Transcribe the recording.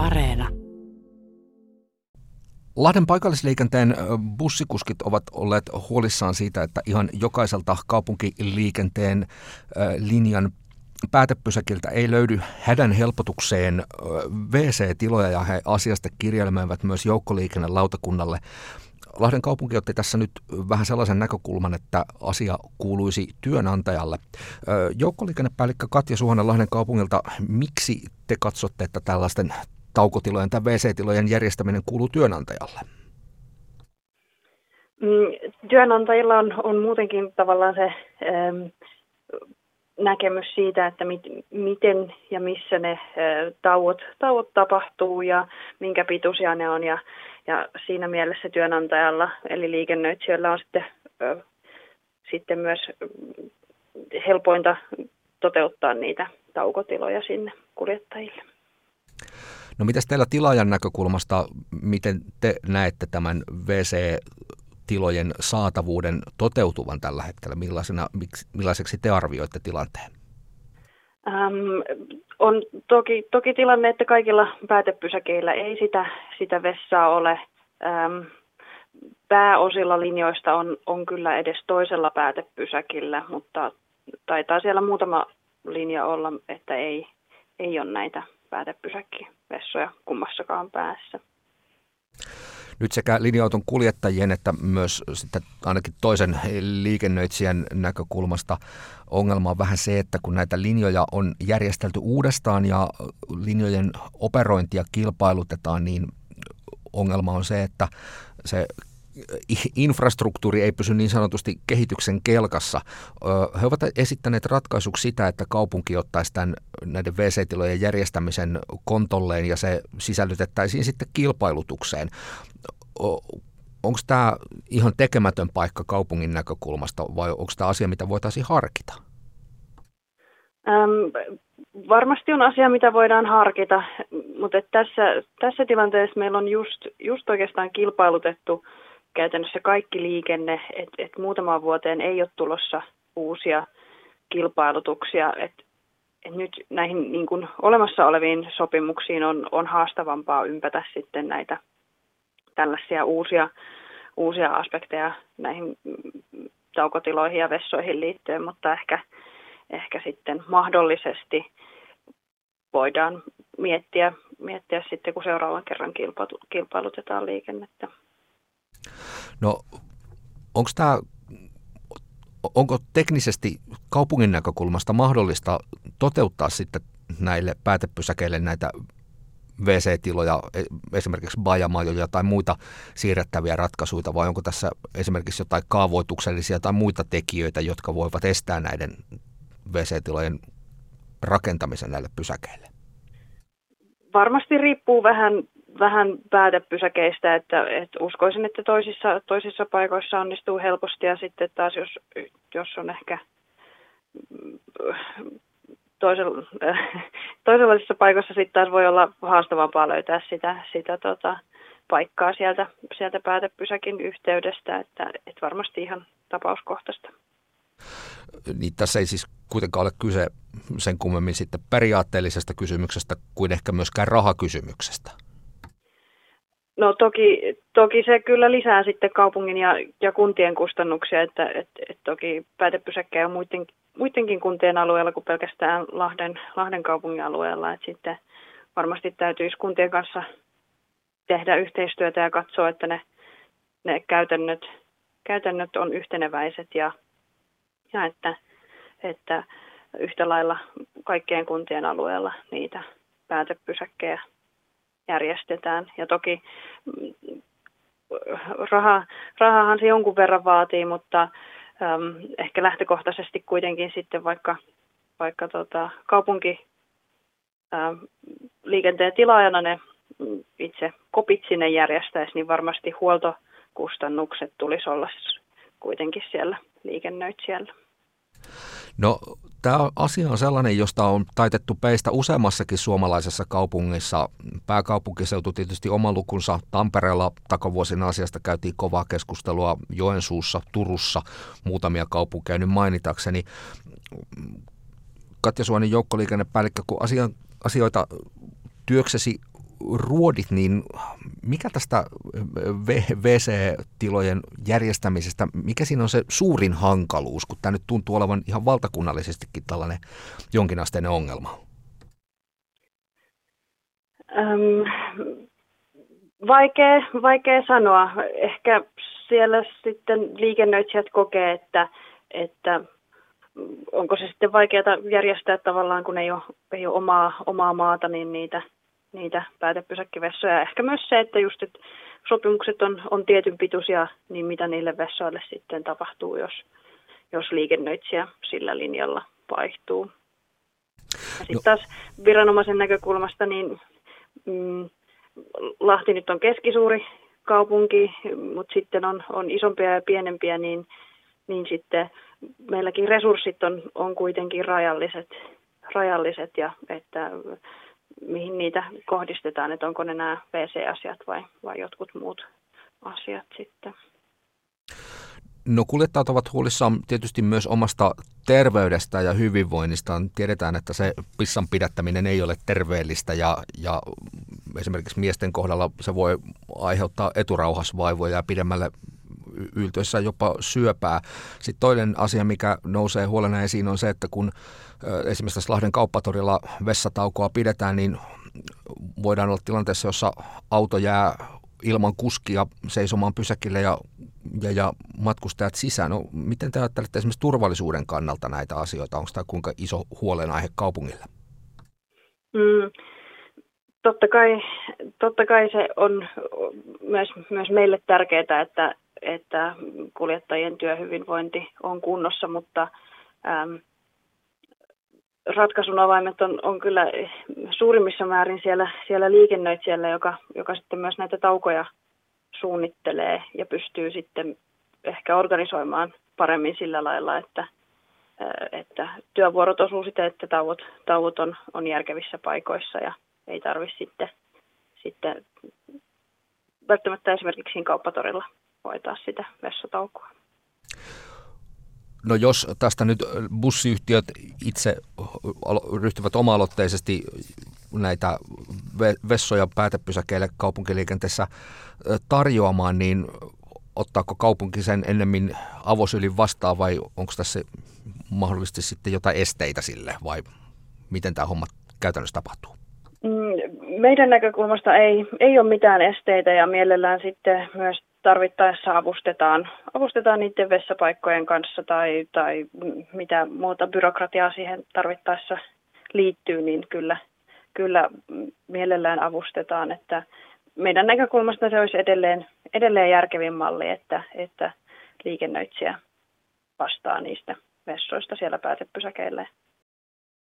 Areena. Lahden paikallisliikenteen bussikuskit ovat olleet huolissaan siitä, että ihan jokaiselta kaupunkiliikenteen linjan päätepysäkiltä ei löydy hädän helpotukseen WC-tiloja ja he asiasta kirjelmöivät myös joukkoliikennelautakunnalle. Lahden kaupunki otti tässä nyt vähän sellaisen näkökulman, että asia kuuluisi työnantajalle. Joukkoliikennepäällikkö Katja Suhonen Lahden kaupungilta, miksi te katsotte, että tällaisten taukotilojen tai WC-tilojen järjestäminen kuuluu työnantajalle? Mm, työnantajilla on, on muutenkin tavallaan se ähm, näkemys siitä, että mit, miten ja missä ne äh, tauot, tauot tapahtuu ja minkä pituisia ne on. Ja, ja siinä mielessä työnantajalla, eli liikennöitsijöillä on sitten, äh, sitten myös helpointa toteuttaa niitä taukotiloja sinne kuljettajille. No mitäs teillä tilaajan näkökulmasta, miten te näette tämän VC-tilojen saatavuuden toteutuvan tällä hetkellä? Millaisena, millaiseksi te arvioitte tilanteen? Ähm, on toki, toki tilanne, että kaikilla päätepysäkeillä ei sitä, sitä vessaa ole. Ähm, pääosilla linjoista on, on kyllä edes toisella päätepysäkillä, mutta taitaa siellä muutama linja olla, että ei, ei ole näitä päätepysäkkivessoja kummassakaan päässä. Nyt sekä linja-auton kuljettajien että myös sitten ainakin toisen liikennöitsijän näkökulmasta ongelma on vähän se, että kun näitä linjoja on järjestelty uudestaan ja linjojen operointia kilpailutetaan, niin ongelma on se, että se infrastruktuuri ei pysy niin sanotusti kehityksen kelkassa. He ovat esittäneet ratkaisuksi sitä, että kaupunki ottaisi tämän näiden WC-tilojen järjestämisen kontolleen ja se sisällytettäisiin sitten kilpailutukseen. Onko tämä ihan tekemätön paikka kaupungin näkökulmasta vai onko tämä asia, mitä voitaisiin harkita? Ähm, varmasti on asia, mitä voidaan harkita, mutta tässä, tässä tilanteessa meillä on just, just oikeastaan kilpailutettu – käytännössä kaikki liikenne, että et muutamaan vuoteen ei ole tulossa uusia kilpailutuksia, että et nyt näihin niin kuin olemassa oleviin sopimuksiin on, on haastavampaa ympätä sitten näitä tällaisia uusia, uusia aspekteja näihin taukotiloihin ja vessoihin liittyen, mutta ehkä, ehkä sitten mahdollisesti voidaan miettiä, miettiä sitten, kun seuraavan kerran kilpailutetaan liikennettä. No onko tämä, onko teknisesti kaupungin näkökulmasta mahdollista toteuttaa sitten näille päätepysäkeille näitä WC-tiloja, e, esimerkiksi bajamajoja tai muita siirrettäviä ratkaisuja, vai onko tässä esimerkiksi jotain kaavoituksellisia tai muita tekijöitä, jotka voivat estää näiden WC-tilojen rakentamisen näille pysäkeille? Varmasti riippuu vähän vähän päätepysäkeistä, että, että uskoisin, että toisissa, toisissa paikoissa onnistuu helposti ja sitten taas jos, jos on ehkä toisella, toisenlaisissa paikoissa sitten taas voi olla haastavampaa löytää sitä, sitä tota, paikkaa sieltä, sieltä päätepysäkin yhteydestä, että, että varmasti ihan tapauskohtaista. Niin tässä ei siis kuitenkaan ole kyse sen kummemmin sitten periaatteellisesta kysymyksestä kuin ehkä myöskään rahakysymyksestä. No toki, toki se kyllä lisää sitten kaupungin ja, ja kuntien kustannuksia, että et, et toki päätepysäkkejä on muiden, muidenkin kuntien alueella kuin pelkästään Lahden, Lahden kaupungin alueella. Et sitten varmasti täytyisi kuntien kanssa tehdä yhteistyötä ja katsoa, että ne, ne käytännöt, käytännöt on yhteneväiset ja, ja että, että yhtä lailla kaikkien kuntien alueella niitä päätepysäkkejä järjestetään. Ja toki mm, raha, rahahan se jonkun verran vaatii, mutta äm, ehkä lähtökohtaisesti kuitenkin sitten vaikka, vaikka tota, kaupunki äm, liikenteen tilaajana ne itse kopit sinne järjestäisi, niin varmasti huoltokustannukset tulisi olla kuitenkin siellä liikennöitsijällä. No tämä asia on sellainen, josta on taitettu peistä useammassakin suomalaisessa kaupungissa. Pääkaupunkiseutu tietysti oma lukunsa. Tampereella takavuosina asiasta käytiin kovaa keskustelua Joensuussa, Turussa, muutamia kaupunkeja nyt mainitakseni. Katja Suonin joukkoliikennepäällikkö, kun asioita työksesi ruodit, niin mikä tästä WC-tilojen järjestämisestä, mikä siinä on se suurin hankaluus, kun tämä nyt tuntuu olevan ihan valtakunnallisestikin tällainen jonkinasteinen ongelma? Öm, vaikea, vaikea sanoa. Ehkä siellä sitten liikennöitsijät kokee, että, että onko se sitten vaikeaa järjestää tavallaan, kun ei ole, ei ole omaa, omaa maata, niin niitä, niitä päätepysäkkivessoja. Ehkä myös se, että just että sopimukset on, on tietyn pituisia, niin mitä niille vessoille sitten tapahtuu, jos, jos liikennöitsijä sillä linjalla vaihtuu. Sitten no. taas viranomaisen näkökulmasta, niin mm, Lahti nyt on keskisuuri kaupunki, mutta sitten on, on isompia ja pienempiä, niin, niin sitten meilläkin resurssit on, on kuitenkin rajalliset, rajalliset ja että mihin niitä kohdistetaan, että onko ne nämä WC-asiat vai, vai jotkut muut asiat sitten. No kuljettajat ovat huolissaan tietysti myös omasta terveydestä ja hyvinvoinnista. Tiedetään, että se pissan pidättäminen ei ole terveellistä ja, ja esimerkiksi miesten kohdalla se voi aiheuttaa eturauhasvaivoja ja pidemmälle yltyessä jopa syöpää. Sitten toinen asia, mikä nousee huolena esiin, on se, että kun esimerkiksi tässä Lahden kauppatorilla vessataukoa pidetään, niin voidaan olla tilanteessa, jossa auto jää ilman kuskia seisomaan pysäkille ja, ja, ja matkustajat sisään. No, miten te ajattelette esimerkiksi turvallisuuden kannalta näitä asioita? Onko tämä kuinka iso huolenaihe kaupungille? Mm, totta, kai, totta kai se on myös, myös meille tärkeää, että, että kuljettajien työhyvinvointi on kunnossa, mutta äm, ratkaisun avaimet on, on kyllä suurimmissa määrin siellä, siellä liikennöitsijällä, joka, joka sitten myös näitä taukoja suunnittelee ja pystyy sitten ehkä organisoimaan paremmin sillä lailla, että, että työvuorot osuu siten, että tauot, tauot on, on järkevissä paikoissa ja ei tarvitse sitten, sitten välttämättä esimerkiksi kauppatorilla hoitaa sitä vessataukoa. No jos tästä nyt bussiyhtiöt itse ryhtyvät oma-aloitteisesti näitä vessoja päätepysäkeille kaupunkiliikenteessä tarjoamaan, niin ottaako kaupunki sen ennemmin avosylin vastaan vai onko tässä mahdollisesti sitten jotain esteitä sille vai miten tämä homma käytännössä tapahtuu? Mm, meidän näkökulmasta ei, ei ole mitään esteitä ja mielellään sitten myös tarvittaessa avustetaan, avustetaan niiden vessapaikkojen kanssa tai, tai mitä muuta byrokratiaa siihen tarvittaessa liittyy, niin kyllä, kyllä mielellään avustetaan. Että meidän näkökulmasta se olisi edelleen, edelleen järkevin malli, että, että liikennöitsijä vastaa niistä vessoista siellä päätepysäkeille.